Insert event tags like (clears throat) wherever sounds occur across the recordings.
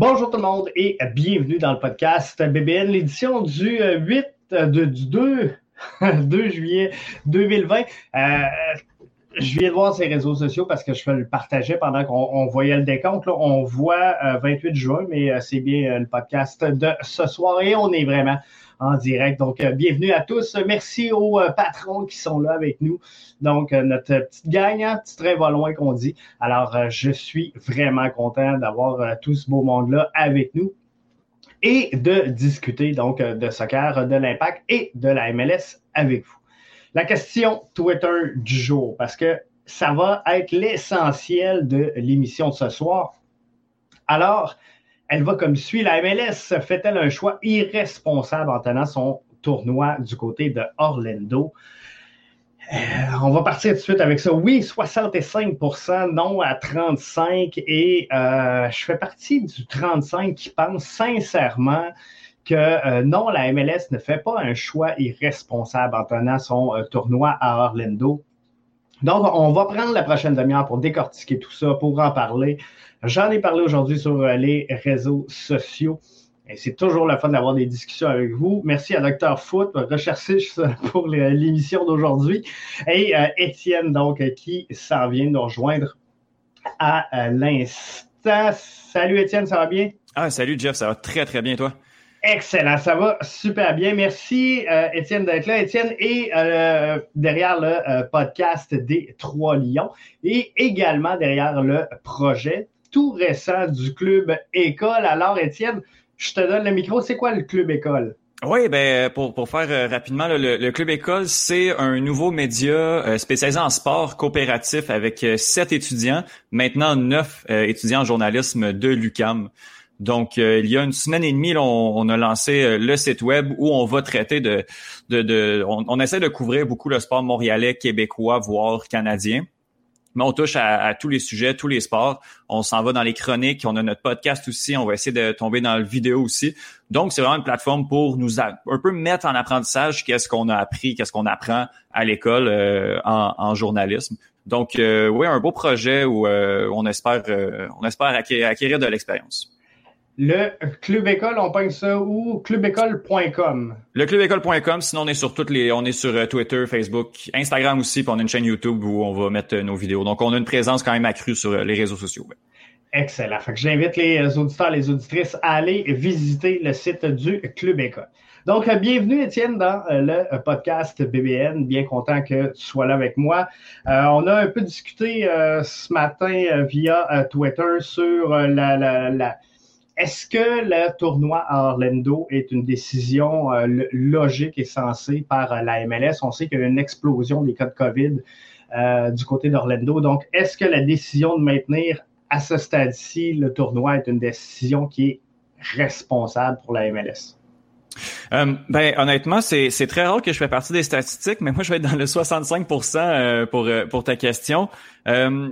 Bonjour tout le monde et bienvenue dans le podcast BBN, l'édition du 8, euh, du 2, 2 (laughs) juillet 2020. Euh, je viens de voir ces réseaux sociaux parce que je le partageais pendant qu'on voyait le décompte. On voit 28 euh, juin, mais c'est bien le podcast de ce soir et on est vraiment en direct. Donc, euh, bienvenue à tous. Merci aux euh, patrons qui sont là avec nous. Donc, euh, notre petite gang, hein, petit train va loin qu'on dit. Alors, je suis vraiment content d'avoir tout ce beau monde-là avec nous et de discuter donc de soccer, de l'impact et de la MLS avec vous. La question Twitter du jour, parce que ça va être l'essentiel de l'émission de ce soir. Alors, elle va comme suit. La MLS fait-elle un choix irresponsable en tenant son tournoi du côté de Orlando? Euh, on va partir tout de suite avec ça. Oui, 65% non à 35 et euh, je fais partie du 35% qui pense sincèrement que euh, non, la MLS ne fait pas un choix irresponsable en tenant son tournoi à Orlando. Donc, on va prendre la prochaine demi-heure pour décortiquer tout ça, pour en parler. J'en ai parlé aujourd'hui sur euh, les réseaux sociaux. C'est toujours le fun d'avoir des discussions avec vous. Merci à Dr. Foot, recherchiste pour l'émission d'aujourd'hui. Et euh, Étienne, donc, qui s'en vient nous rejoindre à euh, l'instant. Salut Étienne, ça va bien? Ah, salut Jeff, ça va très, très bien, toi? Excellent, ça va super bien. Merci Étienne d'être là. Étienne est derrière le podcast des Trois Lions et également derrière le projet tout récent du club École. Alors, Étienne, je te donne le micro. C'est quoi le club École? Oui, ben pour, pour faire euh, rapidement, le, Club École, c'est un nouveau média euh, spécialisé en sport coopératif avec euh, sept étudiants, maintenant neuf étudiants en journalisme de l'UCAM. Donc, il y a une semaine et demie, on, a lancé le site web où on va traiter de... on, essaie de couvrir beaucoup le sport montréalais, québécois, voire canadien. Mais on touche à, tous les sujets, tous les sports. On s'en va dans les chroniques. On a notre podcast aussi. On va essayer de tomber dans le vidéo aussi. Donc, c'est vraiment une plateforme pour nous un peu mettre en apprentissage qu'est-ce qu'on a appris, qu'est-ce qu'on apprend à l'école euh, en, journalisme. Donc, euh, oui, un beau projet où euh, on espère acquérir de l'expérience. Le Club École, on peint ça où? Clubécole.com. Le clubécole.com, sinon on est sur toutes les, on est sur euh, Twitter, Facebook, Instagram aussi, puis on a une chaîne YouTube où on va mettre euh, nos vidéos. Donc on a une présence quand même accrue sur euh, les réseaux sociaux. Excellent. Fait que j'invite les auditeurs, les auditrices à aller visiter le site du Club École. Donc, bienvenue Étienne dans le podcast BBN. Bien content que tu sois là avec moi. on a un peu discuté ce matin via Twitter sur la, la est-ce que le tournoi à Orlando est une décision euh, logique et sensée par euh, la MLS? On sait qu'il y a une explosion des cas de COVID euh, du côté d'Orlando. Donc, est-ce que la décision de maintenir à ce stade-ci le tournoi est une décision qui est responsable pour la MLS? Euh, ben honnêtement, c'est, très rare que je fais partie des statistiques, mais moi je vais être dans le 65 euh, pour euh, pour ta question.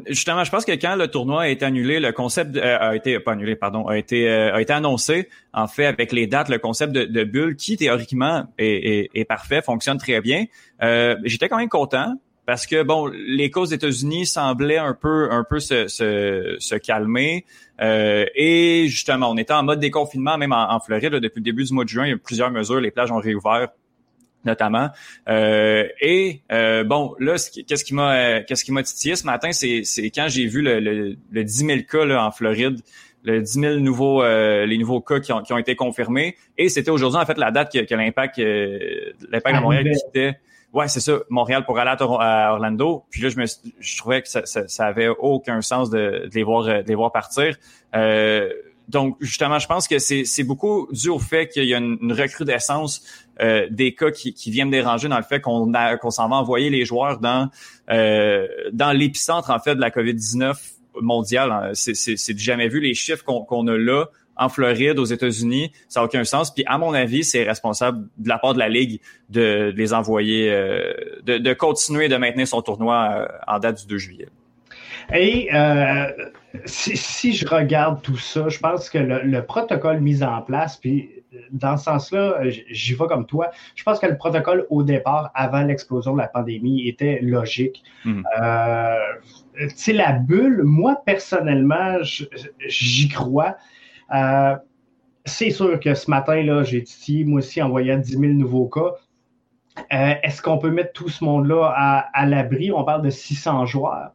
justement, je pense que quand le tournoi a été annulé, le concept a été pas annulé, pardon, a été a été annoncé en fait avec les dates, le concept de, bulle qui théoriquement est, est, parfait, fonctionne très bien. j'étais quand même content parce que bon, les causes États-Unis semblaient un peu un peu se, se, se calmer. Euh, et justement, on était en mode déconfinement, même en, Floride, depuis le début du mois de juin, il y a plusieurs mesures, les plages ont réouvert notamment. Euh, et euh, bon, là, qu'est-ce qui m'a qu'est-ce qui m'a titillé ce matin, c'est quand j'ai vu le, le, le 10 000 cas là, en Floride, le 10 000 nouveaux les nouveaux cas qui ont, qui ont été confirmés. Et c'était aujourd'hui en fait la date que, que l'impact l'impact de Montréal quittait Ouais, c'est ça, Montréal pour aller à, Orlando. Puis là, je me je trouvais que ça, ça, avait aucun sens de, les voir de les voir partir. Euh, donc, justement, je pense que c'est beaucoup dû au fait qu'il y a une, recrudescence euh, des cas qui, qui viennent déranger dans le fait qu'on qu'on s'en va envoyer les joueurs dans euh, dans l'épicentre en fait de la COVID-19 mondiale. C'est du jamais vu les chiffres qu'on a là en Floride, aux États-Unis, ça n'a aucun sens. Puis à mon avis, c'est responsable de la part de la Ligue de, les envoyer, euh, de, continuer de maintenir son tournoi euh, en date du 2 juillet. Et euh, si, je regarde tout ça, je pense que le, protocole mis en place, puis dans ce sens-là, j'y vais comme toi. Je pense que le protocole au départ, avant l'explosion de la pandémie, était logique. Hmm. tu sais, la bulle, moi personnellement, j'y crois. Euh, c'est sûr que ce matin, là, j'ai dit, moi aussi, envoyé 10 000 nouveaux cas. Euh, est-ce qu'on peut mettre tout ce monde-là à, l'abri? On parle de 600 joueurs.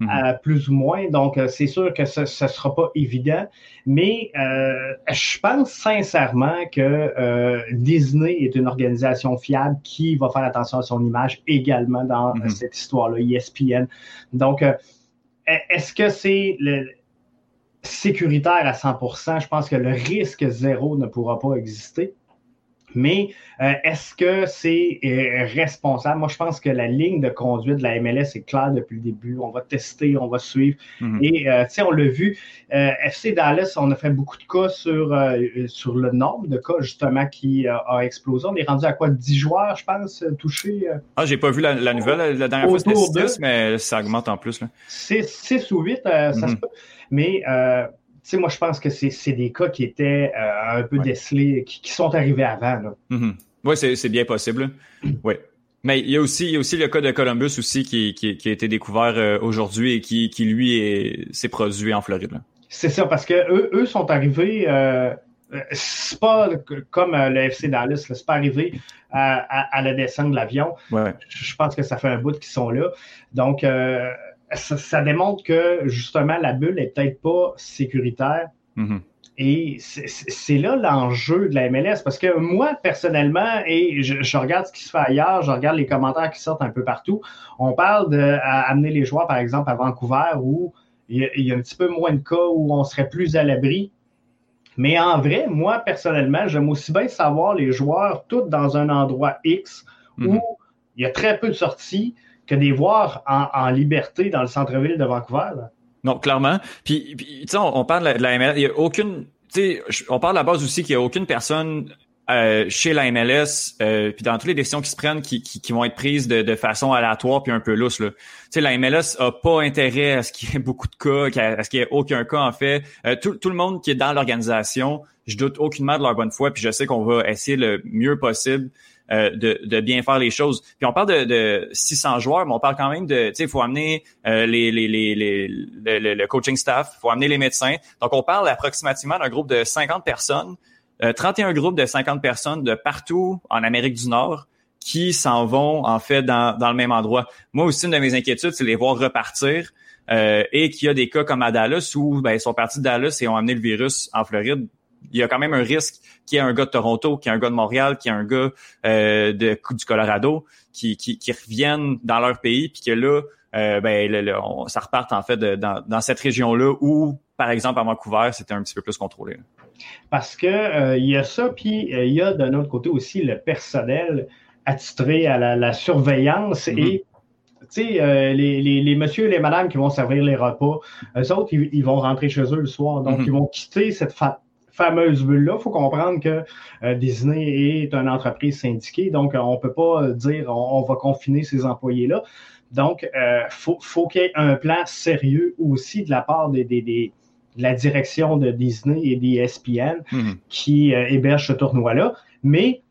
Mhm. Euh, plus ou moins. Donc, euh, c'est sûr que ce ne sera pas évident. Mais je pense sincèrement que Disney est une organisation fiable qui va faire attention à son image également dans mhm. cette histoire-là, ESPN. Donc, est-ce que c'est le, sécuritaire à 100%? Je pense que le risque zéro ne pourra pas exister. Mais euh, est-ce que c'est euh, responsable? Moi, je pense que la ligne de conduite de la MLS est claire depuis le début. On va tester, on va suivre. Mhm. Et, euh, tu sais, on l'a vu, FC Dallas, on a fait beaucoup de cas sur, sur le nombre de cas, justement, qui a explosé. On est rendu à quoi? 10 joueurs, je pense, touchés? ah, j'ai pas vu la, nouvelle. La dernière fois, c'était 6, mais ça augmente en plus. 6 ou 8, ça se mhm. peut. Mais sais, moi, je pense que c'est des cas qui étaient euh, un peu décelés, qui, sont arrivés avant. Mm-hmm. Oui, c'est bien possible. (clears throat) Oui. Mais il y a aussi, il y a aussi le cas de Columbus aussi qui, qui, qui a été découvert euh, aujourd'hui et qui, qui lui s'est produit en Floride. C'est ça, parce que eux, eux sont arrivés. Euh, c'est pas comme le FC Dallas, c'est pas arrivé à, à, la descente de l'avion. Ouais. Je pense que ça fait un bout qu'ils sont là. Donc, ça, démontre que justement la bulle est peut-être pas sécuritaire. Mm-hmm. Et c'est là l'enjeu de la MLS parce que moi, personnellement, et je, regarde ce qui se fait ailleurs, je regarde les commentaires qui sortent un peu partout. On parle d'amener les joueurs, par exemple, à Vancouver où il y, a, un petit peu moins de cas où on serait plus à l'abri. Mais en vrai, moi, personnellement, j'aime aussi bien savoir les joueurs tous dans un endroit X où mm-hmm. il y a très peu de sorties que des voir en, liberté dans le centre-ville de Vancouver. Non, clairement. Puis, tu sais, on, parle de la MLS, il y a aucune, tu sais, on parle à la base aussi qu'il n'y a aucune personne euh, chez la MLS, euh, puis dans toutes les décisions qui se prennent, qui, vont être prises de, façon aléatoire puis un peu lousse. Tu sais, la MLS a pas intérêt à ce qu'il y ait (laughs) beaucoup de cas, à ce qu'il y ait aucun cas en fait. Euh, tout, tout le monde qui est dans l'organisation, je doute aucunement de leur bonne foi, puis je sais qu'on va essayer le mieux possible euh, de, de, bien faire les choses. Puis on parle de, de 600 joueurs, mais on parle quand même de, tu sais, il faut amener euh, les, les, les, les le, coaching staff, il faut amener les médecins. Donc on parle approximativement d'un groupe de 50 personnes, 31 euh, groupes de 50 personnes de partout en Amérique du Nord qui s'en vont en fait dans, dans le même endroit. Moi aussi, une de mes inquiétudes, c'est les voir repartir. et qu'il y a des cas comme à Dallas où ben, ils sont partis de Dallas et ont amené le virus en Floride il y a quand même un risque qu'il y ait un gars de Toronto, qu'il y ait un gars de Montréal, qu'il y ait un gars euh, de, du Colorado qui, qui, qui, reviennent dans leur pays, puis que là, euh, ben, ça reparte en fait dans, dans, cette région-là où, par exemple, à Vancouver, c'était un petit peu plus contrôlé. Parce que euh, il y a ça, puis il y a d'un autre côté aussi le personnel attitré à la, surveillance mm-hmm. et tu sais, les, les, les messieurs et les madames qui vont servir les repas, eux autres, ils, vont rentrer chez eux le soir. Donc, mm-hmm. ils vont quitter cette, fa fameuse bulle-là. Il faut comprendre que euh, Disney est une entreprise syndiquée, donc euh, on ne peut pas dire on, va confiner ces employés-là. Donc, il euh, faut, qu'il y ait un plan sérieux aussi de la part des, de la direction de Disney et des ESPN mhm. qui hébergent ce tournoi-là. Mais,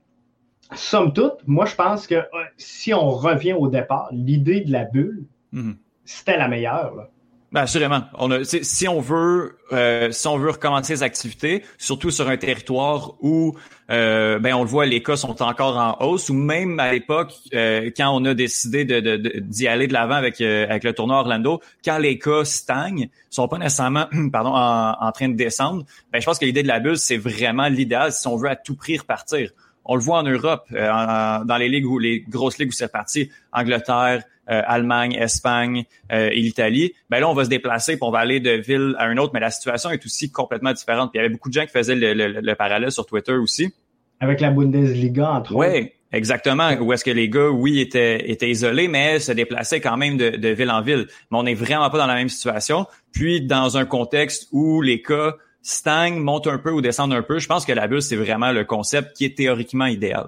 somme toute, moi, je pense que si on revient au départ, l'idée de la bulle, mhm. c'était la meilleure. Là. Ben assurément. On a, si on veut, euh, si on veut recommencer les activités, surtout sur un territoire où, euh, ben on le voit, les cas sont encore en hausse, ou même à l'époque, euh, quand on a décidé de, d'y aller de l'avant avec avec le tournoi Orlando, quand les cas stagnent, sont pas nécessairement, (clears throat) pardon, en, train de descendre. Ben je pense que l'idée de la bulle, c'est vraiment l'idéal si on veut à tout prix repartir. On le voit en Europe, dans les ligues où les grosses ligues où c'est parti, Angleterre, euh, Allemagne, Espagne euh, et l'Italie, ben là, on va se déplacer puis on va aller de ville à une autre, mais la situation est aussi complètement différente. Puis il y avait beaucoup de gens qui faisaient le, parallèle sur Twitter aussi. Avec la Bundesliga, entre autres. Oui, exactement. Où est-ce que les gars, oui, étaient, étaient isolés, mais se déplaçaient quand même de, de ville en ville. Mais on n'est vraiment pas dans la même situation. Puis, dans un contexte où les cas stagnent, montent un peu ou descendent un peu, je pense que la bulle, c'est vraiment le concept qui est théoriquement idéal.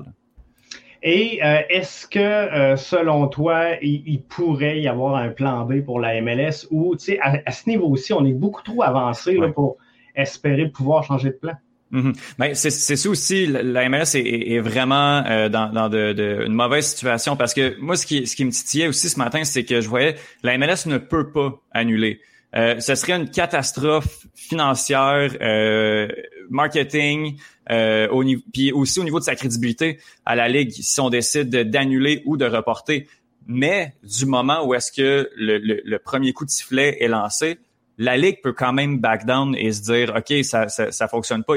Et euh, est-ce que, euh, selon toi, il, pourrait y avoir un plan B pour la MLS ou, tu sais, à, ce niveau aussi, on est beaucoup trop avancé pour espérer pouvoir changer de plan? Mm-hmm. Ben, c'est ça aussi, la MLS est, vraiment euh, dans, dans de, une mauvaise situation parce que moi, ce qui, ce qui me titillait aussi ce matin, c'est que je voyais la MLS ne peut pas annuler. euh, ce serait une catastrophe financière, euh, marketing, euh, au puis aussi au niveau de sa crédibilité à la ligue si on décide d'annuler ou de reporter. Mais du moment où est-ce que le, le, premier coup de sifflet est lancé, la ligue peut quand même back down et se dire ok ça ça, ça fonctionne pas.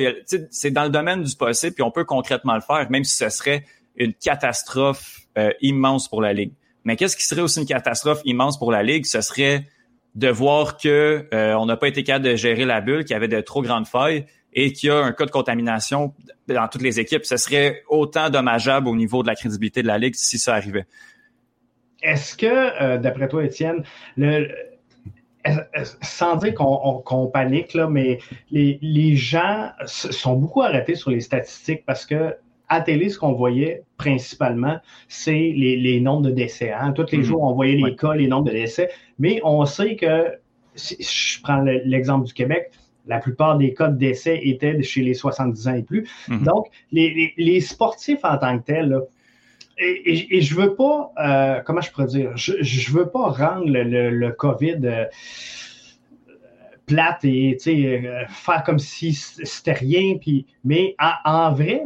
C'est dans le domaine du possible puis on peut concrètement le faire même si ce serait une catastrophe euh, immense pour la ligue. Mais qu'est-ce qui serait aussi une catastrophe immense pour la ligue? Ce serait de voir que euh, on n'a pas été capable de gérer la bulle, qu'il y avait de trop grandes failles et qu'il y a un cas de contamination dans toutes les équipes. Ce serait autant dommageable au niveau de la crédibilité de la ligue si ça arrivait. Est-ce que, euh, d'après toi, Étienne, le, sans dire qu'on panique, là, mais les, les, gens sont beaucoup arrêtés sur les statistiques parce que à télé, ce qu'on voyait principalement, c'est les, les, nombres de décès. Hein. Tous les mm-hmm. jours, on voyait les cas, les nombres de décès. Mais on sait que, si je prends l'exemple du Québec, la plupart des cas de décès étaient chez les 70 ans et plus. Mm-hmm. Donc, les, les, sportifs en tant que tels, là, et, et, je veux pas, euh, comment je pourrais dire, je, je veux pas rendre le, le, COVID euh, plate et euh, faire comme si c'était rien. Puis, mais en, en vrai,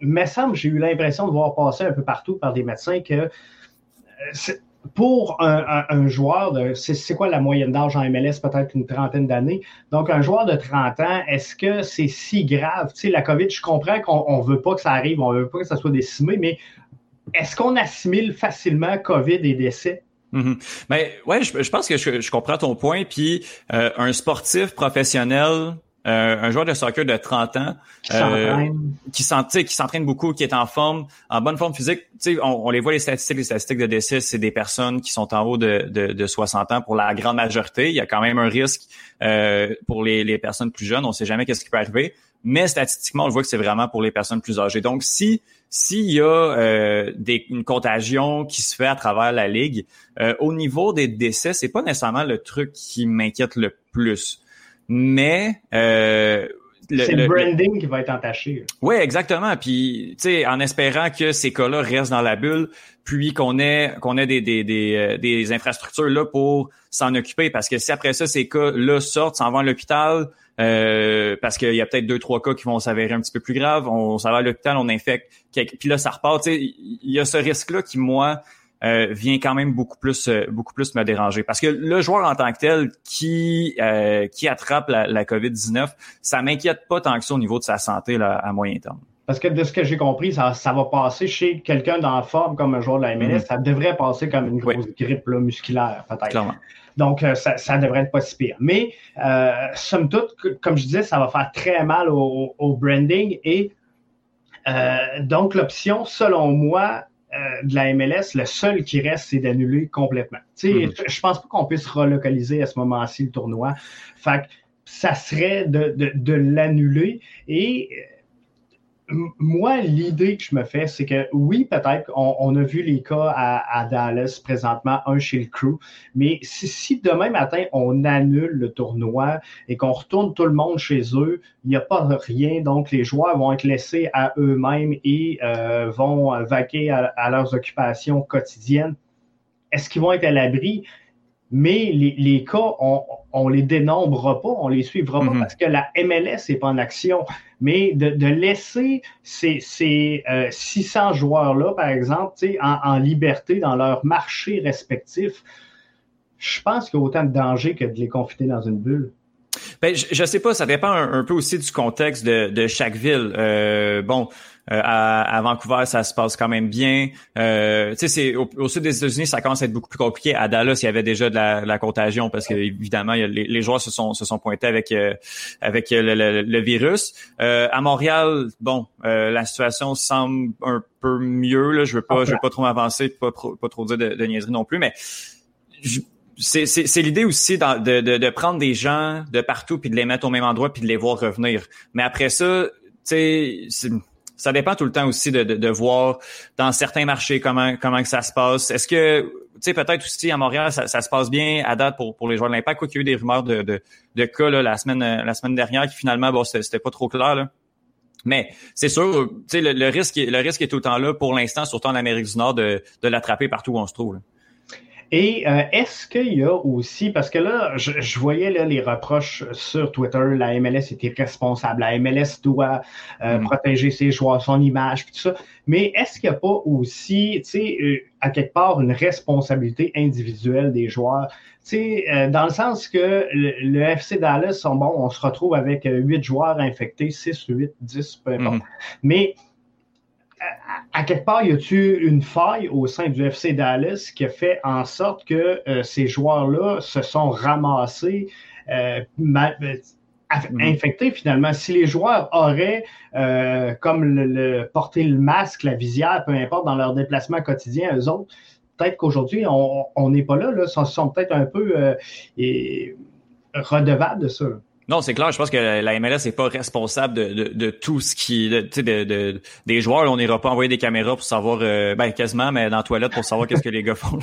me semble, j'ai eu l'impression de voir passer un peu partout par des médecins que euh, pour un, joueur de, c'est quoi la moyenne d'âge en MLS, peut-être une trentaine d'années. Donc, un joueur de 30 ans, est-ce que c'est si grave? Tu sais, la COVID, je comprends qu'on ne veut pas que ça arrive, on ne veut pas que ça soit décimé, mais est-ce qu'on assimile facilement COVID et décès? Mais ouais, je, pense que je, comprends ton point. Puis euh, un sportif professionnel euh, un joueur de soccer de 30 ans euh, qui s'entraîne beaucoup, qui est en forme, en bonne forme physique. On, on les voit les statistiques, les statistiques de décès, c'est des personnes qui sont en haut de, de, de, 60 ans pour la grande majorité. Il y a quand même un risque euh, pour les, les, personnes plus jeunes. On sait jamais qu'est-ce qui peut arriver. Mais statistiquement, on le voit que c'est vraiment pour les personnes plus âgées. Donc, si s'il y a euh, des, une contagion qui se fait à travers la ligue, euh, au niveau des décès, c'est pas nécessairement le truc qui m'inquiète le plus mais euh, c'est le, branding qui va être entaché. Oui, exactement. Puis, tu sais, en espérant que ces cas-là restent dans la bulle, puis qu'on ait qu'on ait des, des, des, euh, des infrastructures là pour s'en occuper. Parce que si après ça, ces cas-là sortent, s'en vont à l'hôpital, euh, parce qu'il y a peut-être deux, trois cas qui vont s'avérer un petit peu plus graves, on s'en va à l'hôpital, on infecte, puis là, ça repart. Tu sais, il y a ce risque-là qui, moi, euh, vient quand même beaucoup plus euh, beaucoup plus me déranger parce que le joueur en tant que tel qui euh, qui attrape la, la COVID-19, ça m'inquiète pas tant que ça au niveau de sa santé là, à moyen terme. Parce que de ce que j'ai compris, ça, ça va passer chez quelqu'un dans la forme comme un joueur de la MLS, mm-hmm. ça devrait passer comme une grosse grippe là, musculaire, peut-être. Donc, ça, ça, devrait être pas si pire. Mais, euh, somme toute, comme je disais, ça va faire très mal au, au branding. Et euh, donc, l'option, selon moi, euh, de la MLS, le seul qui reste, c'est d'annuler complètement. Tu sais, mm. Je pense pas qu'on puisse relocaliser à ce moment-ci le tournoi. Fait que ça serait de, de, de l'annuler. Et moi, l'idée que je me fais, c'est que oui, peut-être, on, a vu les cas à, Dallas présentement, un chez le crew, mais si, si, demain matin, on annule le tournoi et qu'on retourne tout le monde chez eux, il n'y a pas rien, donc les joueurs vont être laissés à eux-mêmes et euh, vont vaquer à, leurs occupations quotidiennes. Est-ce qu'ils vont être à l'abri? mais les, les cas, on, on les dénombrera pas, on les suivra pas mm-hmm. parce que la MLS n'est pas en action. Mais de, de laisser ces, ces euh, 600 joueurs-là, par exemple, en, en liberté dans leur marché respectif, je pense qu'il y a autant de danger que de les confiner dans une bulle. Ben, je, je sais pas, ça dépend un, peu aussi du contexte de, de chaque ville. Euh, bon, euh, à, Vancouver, ça se passe quand même bien. Euh, tu sais, au, sud des États-Unis, ça commence à être beaucoup plus compliqué. À Dallas, il y avait déjà de la, contagion parce que évidemment, les, les, joueurs se sont se sont pointés avec euh, avec le, virus. à Montréal, bon, la situation semble un peu mieux. Là, je veux pas, je veux pas trop avancer, pas, pas trop dire de, de niaiserie non plus, mais c'est l'idée aussi de, prendre des gens de partout puis de les mettre au même endroit puis de les voir revenir. Mais après ça, tu sais, ça dépend tout le temps aussi de, voir dans certains marchés comment que ça se passe. Est-ce que tu peut-être aussi à Montréal ça, se passe bien à date pour, les joueurs de l'Impact? Quoi qu'il y a eu des rumeurs de, de, cas là, la semaine dernière qui finalement bon c'était pas trop clair. Mais c'est sûr, tu le, risque est tout le temps là pour l'instant surtout en Amérique du Nord de, l'attraper partout où on se trouve. Et euh, est-ce qu'il y a aussi, parce que là, je, voyais là, les reproches sur Twitter, la MLS était responsable, la MLS doit euh, mm. protéger ses joueurs, son image, tout ça. Mais est-ce qu'il n'y a pas aussi, tu sais, euh, à quelque part, une responsabilité individuelle des joueurs? Tu sais, dans le sens que le, FC Dallas, bon, on se retrouve avec huit joueurs infectés, 6, 8, 10, peu importe. Mm. Mais à, quelque part, y a-t-il une faille au sein du FC Dallas qui a fait en sorte que euh, ces joueurs-là se sont ramassés euh, euh, mhm. infectés finalement? Si les joueurs auraient, comme le, porter le masque, la visière, peu importe, dans leur déplacement quotidien, eux autres, peut-être qu'aujourd'hui, on n'est pas là, là, ils sont peut-être un peu redevables de ça. Non, c'est clair. Je pense que la MLS n'est pas responsable de, de, tout ce qui, de, de, des joueurs. on n'ira pas envoyer des caméras pour savoir, euh, ben quasiment, mais dans la toilette pour savoir qu'est-ce que les gars font.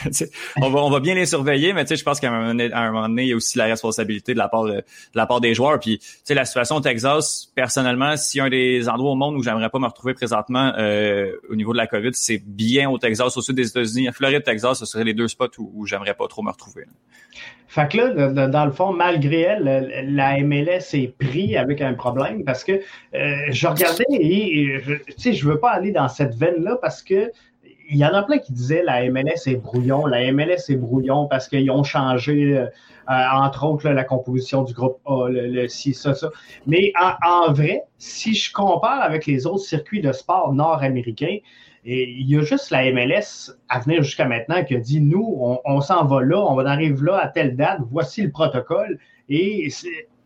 on va, on va bien les surveiller, mais je pense qu'à un, moment donné, il y a aussi la responsabilité de la part de, la part des joueurs. Puis, tu sais, la situation au Texas, personnellement, si un des endroits au monde où j'aimerais pas me retrouver présentement euh, au niveau de la COVID, c'est bien au Texas, au sud des États-Unis, à Floride, Texas, ce seraient les deux spots où, où j'aimerais pas trop me retrouver. Fait que là, dans le fond, malgré elle, la MLS est pris avec un problème parce que euh, je regardais et, tu sais, je veux pas aller dans cette veine-là parce que il y en a plein qui disaient la MLS est brouillon, la MLS est brouillon parce qu'ils ont changé, euh, entre autres, la composition du groupe A, le, le ci, ça, ça. Mais en, vrai, si je compare avec les autres circuits de sport nord-américains, et il y a juste la MLS à venir jusqu'à maintenant qui a dit nous, on, s'en va là, on va arriver là à telle date, voici le protocole. Et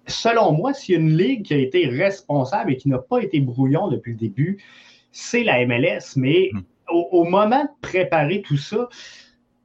selon moi, s'il y a une ligue qui a été responsable et qui n'a pas été brouillon depuis le début, c'est la MLS. Mais hmm. au, moment de préparer tout ça,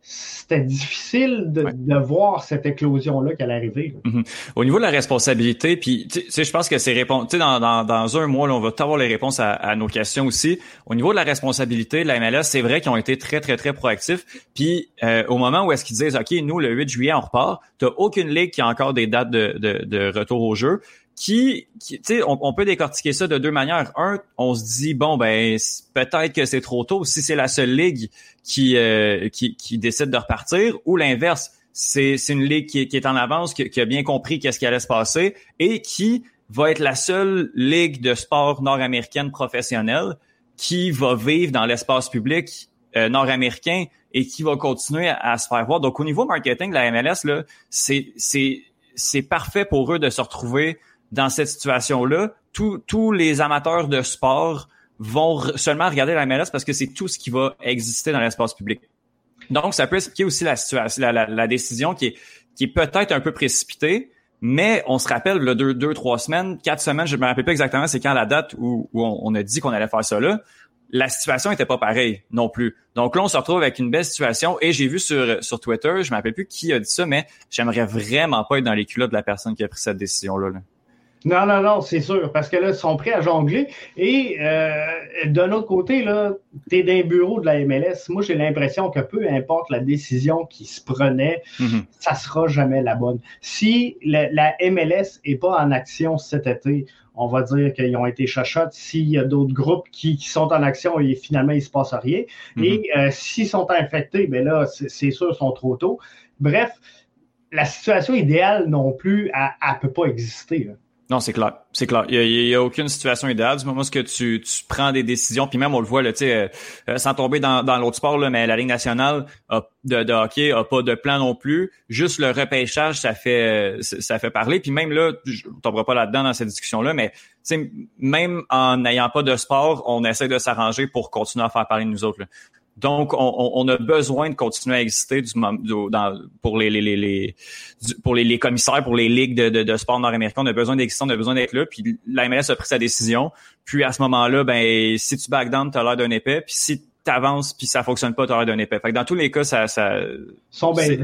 c'était difficile de, de, voir cette éclosion-là qu'elle arrivait. Mm Au niveau de la responsabilité, puis tu sais, je pense que c'est sais, dans, dans, dans, un mois, là, on va avoir les réponses à, à, nos questions aussi. Au niveau de la responsabilité, la MLS, c'est vrai qu'ils ont été très, très, très proactifs. Puis euh, au moment où est-ce qu'ils disent, OK, nous, le 8 juillet, on repart, t'as aucune ligue qui a encore des dates de, de, de retour au jeu qui, tu sais, on, peut décortiquer ça de deux manières. Un, on se dit bon ben peut-être que c'est trop tôt si c'est la seule ligue qui, euh, qui, décide de repartir, ou l'inverse, c'est une ligue qui, est en avance, qui, qui a bien compris qu'est-ce qui allait se passer et qui va être la seule ligue de sport nord-américaine professionnelle qui va vivre dans l'espace public euh, nord-américain et qui va continuer à, à, se faire voir. Donc au niveau marketing de la MLS là, c'est c'est c'est parfait pour eux de se retrouver dans cette situation-là, tous les amateurs de sport vont seulement regarder la MLS parce que c'est tout ce qui va exister dans l'espace public. Donc, ça peut expliquer aussi la situation, la, décision qui est, qui est peut-être un peu précipitée, mais on se rappelle, le deux, deux, trois semaines, quatre semaines, je me rappelle pas exactement c'est quand la date où, on, a dit qu'on allait faire ça là. La situation était pas pareille non plus. Donc là, on se retrouve avec une belle situation. Et j'ai vu sur, sur Twitter, je me rappelle plus qui a dit ça, mais j'aimerais vraiment pas être dans les culottes de la personne qui a pris cette décision-là. là non, non, non, c'est sûr, parce que là, ils sont prêts à jongler. Et euh, d'un autre côté, là, tu es dans un bureau de la MLS. Moi, j'ai l'impression que peu importe la décision qui se prenait, mm-hmm. ça sera jamais la bonne. Si la, MLS est pas en action cet été, on va dire qu'ils ont été chachottes. S'il y a d'autres groupes qui, sont en action et finalement, il se passe rien. Mm-hmm. Et euh, s'ils sont infectés, ben là, c'est sûr, ils sont trop tôt. Bref, la situation idéale non plus, elle ne peut pas exister. Là. Non, c'est clair. C'est clair. Il y, a, aucune situation idéale du moment où tu, tu prends des décisions. Puis même, on le voit, là, euh, euh, sans tomber dans, dans l'autre sport, là, mais la Ligue nationale de, hockey a pas de plan non plus. Juste le repêchage, ça fait ça fait parler. Puis même là, je ne tomberai pas là-dedans dans cette discussion-là, mais même en n'ayant pas de sport, on essaie de s'arranger pour continuer à faire parler de nous autres. Là. Donc, on, a besoin de continuer à exister du, dans, pour les, les, les, pour les, commissaires, pour les ligues de, de, sport nord-américain. On a besoin d'exister, on a besoin d'être là. Puis la MLS a pris sa décision. Puis à ce moment-là, ben si tu back down, tu as l'air d'un épais. Puis si tu avances puis ça fonctionne pas, tu as l'air d'un épais. Fait que dans tous les cas, ça... ça sont bien.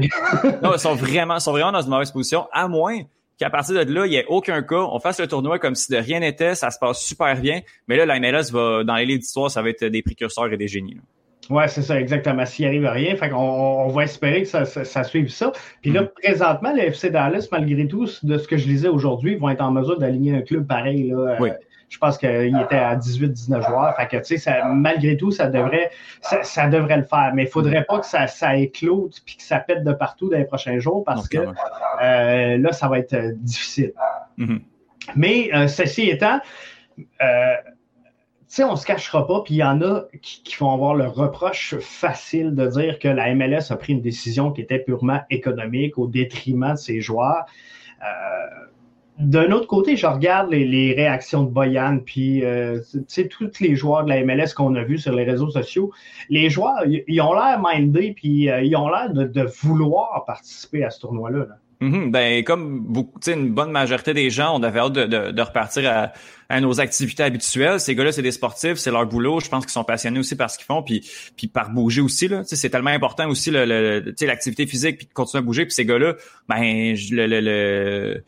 non, ils sont vraiment, sont vraiment dans une mauvaise position, à moins qu'à partir de là, il n'y ait aucun cas, on fasse le tournoi comme si de rien n'était, ça se passe super bien. Mais là, la MLS va, dans les livres d'histoire, ça va être des précurseurs et des génies. Oui, c'est ça, exactement. S'il arrive à rien, fait on va espérer que ça, ça, suive ça. Puis là, mm. présentement, le FC Dallas, malgré tout, de ce que je lisais aujourd'hui, vont être en mesure d'aligner un club pareil. Là, oui. Je pense qu'il était à 18-19 joueurs. Fait que, tu sais, malgré tout, ça devrait, ça, devrait le faire. Mais il faudrait pas que ça, ça éclose puis que ça pète de partout dans les prochains jours parce que euh, là, ça va être euh, difficile. Mm-hmm. Mais ceci étant, sais, on se cachera pas, puis il y en a qui, vont avoir le reproche facile de dire que la MLS a pris une décision qui était purement économique au détriment de ses joueurs. Euh, d'un autre côté, je regarde les, réactions de Boyan, puis euh, tu tous les joueurs de la MLS qu'on a vus sur les réseaux sociaux, les joueurs, ils ont l'air mindés, puis euh, ils ont l'air de, vouloir participer à ce tournoi-là. là Mhm. ben comme beaucoup, une bonne majorité des gens, on avait hâte de, repartir à, nos activités habituelles. Ces gars-là, c'est des sportifs, c'est leur boulot. Je pense qu'ils sont passionnés aussi par ce qu'ils font, puis puis par bouger aussi là. C'est tellement important aussi le, l'activité physique puis de continuer à bouger. Puis ces gars-là, ben le, le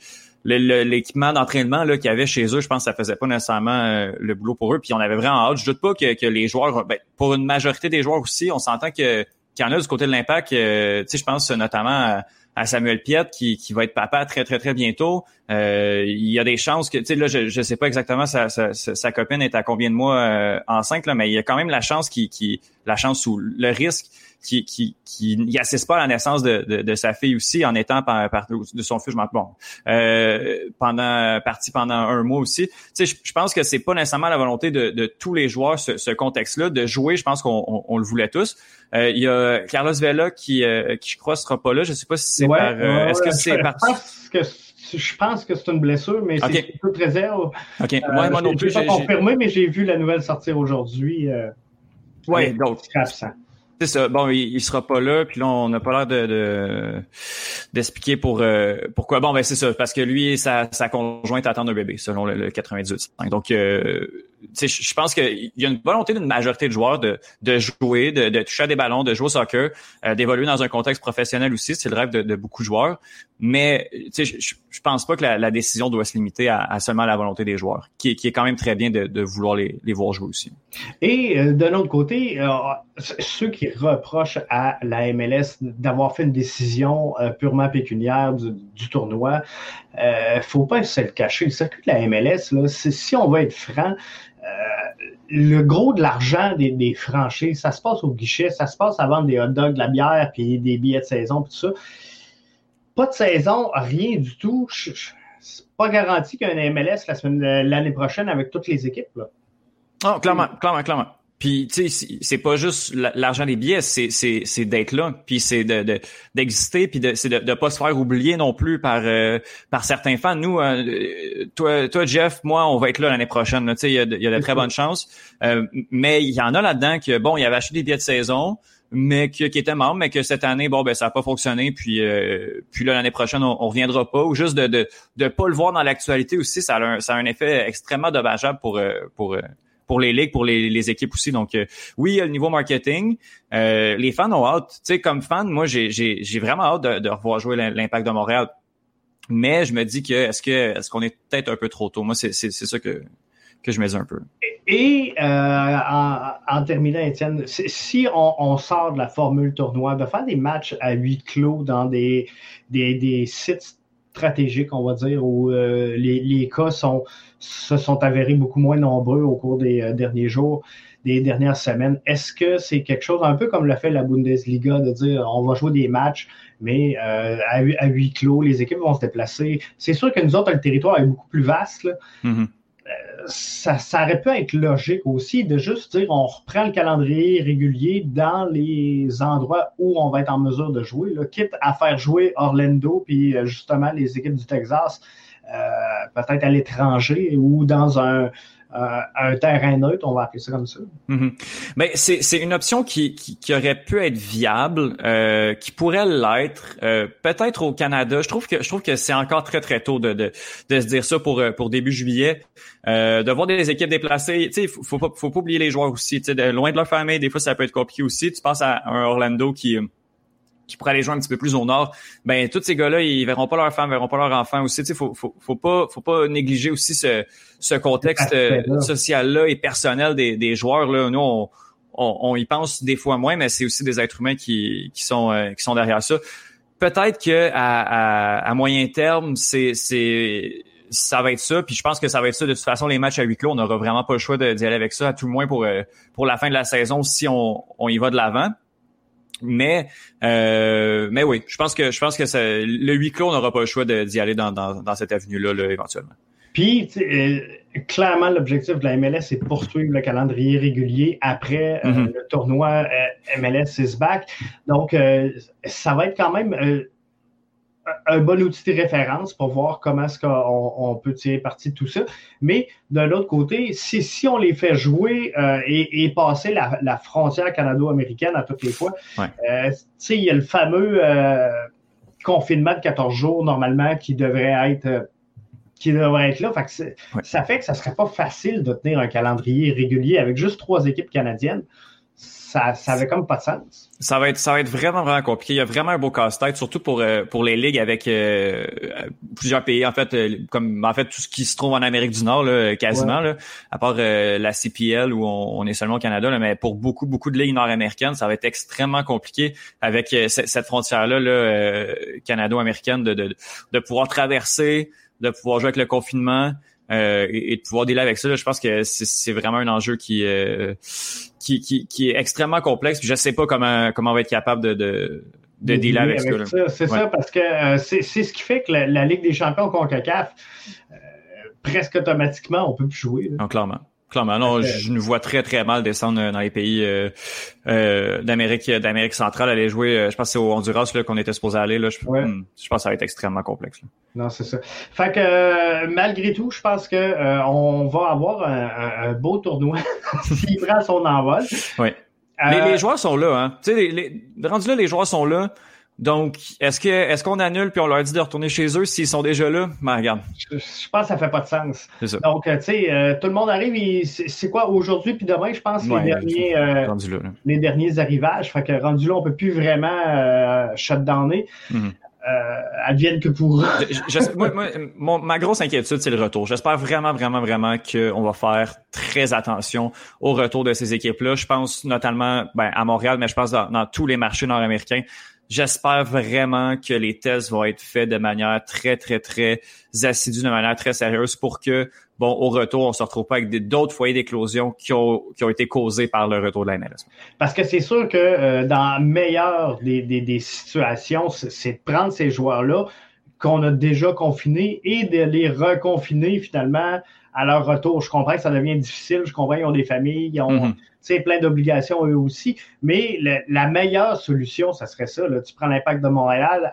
l'équipement d'entraînement là qu'il y avait chez eux, je pense que ça faisait pas nécessairement euh, le boulot pour eux. Puis on avait vraiment hâte. Je doute pas que, les joueurs, ben, pour une majorité des joueurs aussi, on s'entend que qu'il y en a du côté de l'impact. Euh, tu sais, je pense notamment à Samuel Piet qui, qui va être papa très très très bientôt. Euh, il y a des chances que tu sais là je je sais pas exactement sa, sa, sa, copine est à combien de mois euh, enceinte là mais il y a quand même la chance qui qui la chance ou le risque qui qui qui n'assiste pas à la naissance de, de, de, sa fille aussi en étant par, par de son fils je m'en bon euh, pendant parti pendant un mois aussi tu sais je, pense que c'est pas nécessairement la volonté de, de tous les joueurs ce, ce contexte là de jouer je pense qu'on on, le voulait tous euh, il y a Carlos Vela qui euh, qui je crois sera pas là je sais pas si c'est par euh, est-ce que c'est par je pense que c'est une blessure, mais c'est peu réserve. OK. Euh, moi non plus. pas confirmé, mais j'ai vu la nouvelle sortir aujourd'hui. Euh, oui, donc. C'est ça. Bon, il, sera pas là, puis là, on n'a pas l'air de d'expliquer pour euh, pourquoi. Bon, ben c'est ça, parce que lui et sa, sa conjointe attendent un bébé, selon le, le 98. Donc, euh, je pense qu'il y a une volonté d'une majorité de joueurs de, de jouer, de, de, toucher à des ballons, de jouer au soccer, euh, d'évoluer dans un contexte professionnel aussi. C'est le rêve de, de, beaucoup de joueurs. Mais je, pense pas que la, décision doit se limiter à, à, seulement la volonté des joueurs, qui, est quand même très bien de, de vouloir les, voir jouer aussi. Et euh, d'un autre côté, euh, ceux qui reprochent à la MLS d'avoir fait une décision purement pécuniaire du, du tournoi, faut pas se le cacher. Le circuit de la MLS, si on va être franc, le gros de l'argent des, franchises, ça se passe au guichet, ça se passe à vendre des hot dogs, de la bière, puis des billets de saison, puis tout ça. Pas de saison, rien du tout. C'est pas garanti qu'il y a un MLS l'année prochaine avec toutes les équipes. Oh, clairement, clairement, clairement. Puis tu sais, c'est pas juste l'argent des billets, c'est c'est d'être là, puis c'est de d'exister, puis de c'est de, de pas se faire oublier non plus par euh, par certains fans. Nous, euh, toi toi Jeff, moi, on va être là l'année prochaine. Tu sais, il y a, de, y a de très bonnes chances, euh, mais il y en a là-dedans que bon, il avait acheté des billets de saison, mais qui, qui était membre, mais que cette année, bon, ben ça a pas fonctionné, puis puis là l'année prochaine on, on, reviendra pas, ou juste de de de pas le voir dans l'actualité aussi, ça a un, ça a un effet extrêmement dommageable pour pour pour les ligues, pour les, équipes aussi. Donc, euh, oui, il le niveau marketing. Euh, les fans ont hâte. Tu sais, comme fan, moi, j'ai, vraiment hâte de, revoir jouer l'Impact de Montréal. Mais je me dis que est-ce est-ce qu'on est peut-être un peu trop tôt? Moi, c'est, c'est, ça que, que je me dis un peu. Et euh, en, terminant, Étienne, si on, on, sort de la formule tournoi, de faire des matchs à huis clos dans des, des, des sites stratégiques, on va dire, où euh, les, cas se sont avérés beaucoup moins nombreux au cours des euh, derniers jours, des dernières semaines. Est-ce que c'est quelque chose un peu comme l'a fait la Bundesliga de dire on va jouer des matchs, mais euh, à, huis clos, les équipes vont se déplacer? C'est sûr que nous autres, le territoire est beaucoup plus vaste. Mm-hmm ça, ça, aurait pu être logique aussi de juste dire on reprend le calendrier régulier dans les endroits où on va être en mesure de jouer, là, quitte à faire jouer Orlando puis euh, justement les équipes du Texas, peut-être à l'étranger ou dans un, euh, un terrain neutre, on va appeler ça comme ça. Mm c'est une option qui, qui, qui, aurait pu être viable, euh, qui pourrait l'être, euh, peut-être au Canada. Je trouve que je trouve que c'est encore très très tôt de, de, de se dire ça pour pour début juillet. de voir des équipes déplacées, tu sais, faut, faut pas faut pas oublier les joueurs aussi, tu sais, loin de leur famille, des fois ça peut être compliqué aussi. Tu penses à un Orlando qui qui pourraient aller jouer un petit peu plus au nord, ben tous ces gars-là, ils verront pas leurs femmes, verront pas leurs enfants aussi. Tu sais, faut, faut, faut pas, faut pas négliger aussi ce, ce contexte euh, social-là et personnel des, des joueurs. Là. Nous, on, on, y pense des fois moins, mais c'est aussi des êtres humains qui, qui sont, euh, qui sont derrière ça. Peut-être que à, à, à, moyen terme, c'est, c'est ça va être ça. Puis je pense que ça va être ça. De toute façon, les matchs à huis clos, on n'aura vraiment pas le choix d'y aller avec ça, à tout le moins pour, pour la fin de la saison, si on, on y va de l'avant. Mais euh, mais oui, je pense que je pense que le huis clos, on n'aura pas le choix d'y aller dans, dans, dans cette avenue-là là, éventuellement. Puis, euh, clairement, l'objectif de la MLS, c'est de poursuivre le calendrier régulier après euh, mm-hmm. le tournoi MLS is back. Donc, ça va être quand même un bon outil de référence pour voir comment est-ce qu'on peut tirer parti de tout ça. Mais de l'autre côté, si, si on les fait jouer euh, et, passer la, frontière canado-américaine à toutes les fois, euh, il y a le fameux euh, confinement de 14 jours normalement qui devrait être qui devrait être là. Ça fait que ça serait pas facile de tenir un calendrier régulier avec juste trois équipes canadiennes ça, ça avait comme pas de sens. Ça va être, ça va être vraiment, vraiment compliqué. Il y a vraiment un beau casse-tête, surtout pour, euh, pour les ligues avec euh, plusieurs pays. En fait, euh, comme en fait tout ce qui se trouve en Amérique du Nord, là, quasiment, là, à part la CPL où on, est seulement au Canada, là, mais pour beaucoup, beaucoup de ligues nord-américaines, ça va être extrêmement compliqué avec cette frontière-là, là, canado-américaine, de, de, de pouvoir traverser, de pouvoir jouer avec le confinement. Euh, et, de pouvoir dealer avec ça, je pense que c'est vraiment un enjeu qui, euh, qui, qui, qui, est extrêmement complexe. Puis je sais pas comment, comment on va être capable de, de, de dealer avec, ça. C'est ça, parce que euh, c'est ce qui fait que la, Ligue des champions CONCACAF, presque automatiquement, on peut plus jouer. Non, clairement. Clairement, non, je nous vois très très mal descendre dans les pays euh, euh, d'Amérique d'Amérique centrale, aller jouer. Euh, je pense que c'est au Honduras là qu'on était supposé aller. Là, je, hmm, je, pense que ça va être extrêmement complexe. Non, c'est ça. Fait que malgré tout, je pense que on va avoir un, beau tournoi (laughs) s'il prend son envol. Oui. Les, les, joueurs sont là, hein. Tu sais, les, les, rendu là, les joueurs sont là. Donc, est-ce que est-ce qu'on annule puis on leur dit de retourner chez eux s'ils sont déjà là? Ben, regarde. Je, pense que ça fait pas de sens. Ça. Donc, euh, tu sais, euh, tout le monde arrive. C'est quoi aujourd'hui puis demain, je pense, les derniers euh, les derniers arrivages. Fait que rendu là, on peut plus vraiment euh, shutdowner. Mm advienne que pour. moi, ma grosse inquiétude, c'est le retour. J'espère vraiment, vraiment, vraiment qu'on va faire très attention au retour de ces équipes-là. Je pense notamment ben, à Montréal, mais je pense dans tous les marchés nord-américains. J'espère vraiment que les tests vont être faits de manière très, très, très assidue, de manière très sérieuse pour que, bon, au retour, on se retrouve pas avec d'autres foyers d'éclosion qui ont, qui ont été causés par le retour de la MLS. Parce que c'est sûr que euh, dans la meilleure des, des, des situations, c'est de prendre ces joueurs-là qu'on a déjà confinés et de les reconfiner finalement à leur retour. Je comprends que ça devient difficile, je comprends qu'ils ont des familles, ils ont mm-hmm. plein d'obligations eux aussi, mais la meilleure solution, ça serait ça. Là. Tu prends l'impact de Montréal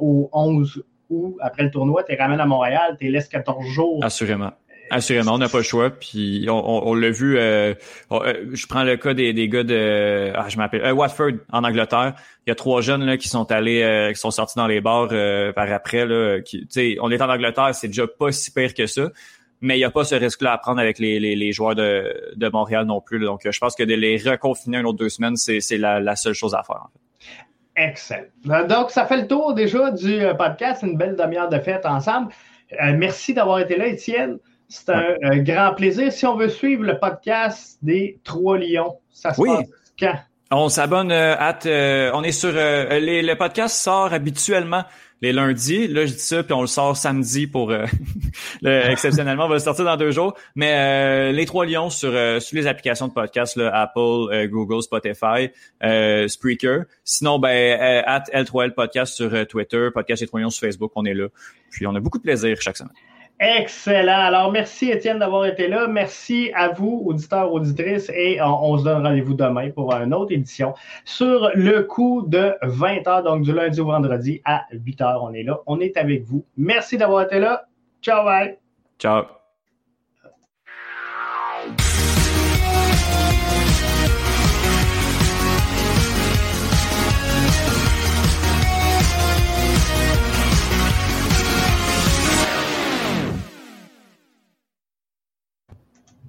au 11 août, après le tournoi, tu les ramènes à Montréal, tu les laisses 14 jours. Assurément. Assurément, on n'a pas le choix. Puis on, l'a vu. Euh, euh, je prends le cas des, des gars de, ah, je m'appelle euh, Watford en Angleterre. Il y a trois jeunes là qui sont allés, qui sont sortis dans les bars par après là. Qui, on est en Angleterre, c'est déjà pas si pire que ça mais il n'y a pas ce risque-là à prendre avec les, les, les joueurs de, de, Montréal non plus. Donc, je pense que de les reconfiner une autre deux semaines, c'est la, la, seule chose à faire. En fait. Excellent. Euh, donc, ça fait le tour déjà du euh, podcast. Une belle demi-heure de fête ensemble. Euh, merci d'avoir été là, Étienne. C'est un, grand plaisir. Si on veut suivre le podcast des Trois Lions, ça se passe quand? On s'abonne à... on est sur... les, le podcast sort habituellement les lundis. Là, je dis ça, puis on le sort samedi pour euh, (laughs) exceptionnellement, on va le sortir dans deux jours. Mais euh, les trois lions sur, euh, sur les applications de podcast, là, Apple, Google, Spotify, Spreaker. Sinon, ben at L3L Podcast sur Twitter, Podcast les trois lions sur Facebook, on est là. Puis on a beaucoup de plaisir chaque semaine. Excellent. Alors, merci Étienne d'avoir été là. Merci à vous, auditeurs, auditrices, et on, se donne rendez-vous demain pour une autre édition sur le coup de 20 h, donc du lundi au vendredi à 8 h. On est là. On est avec vous. Merci d'avoir été là. Ciao, bye. Ciao.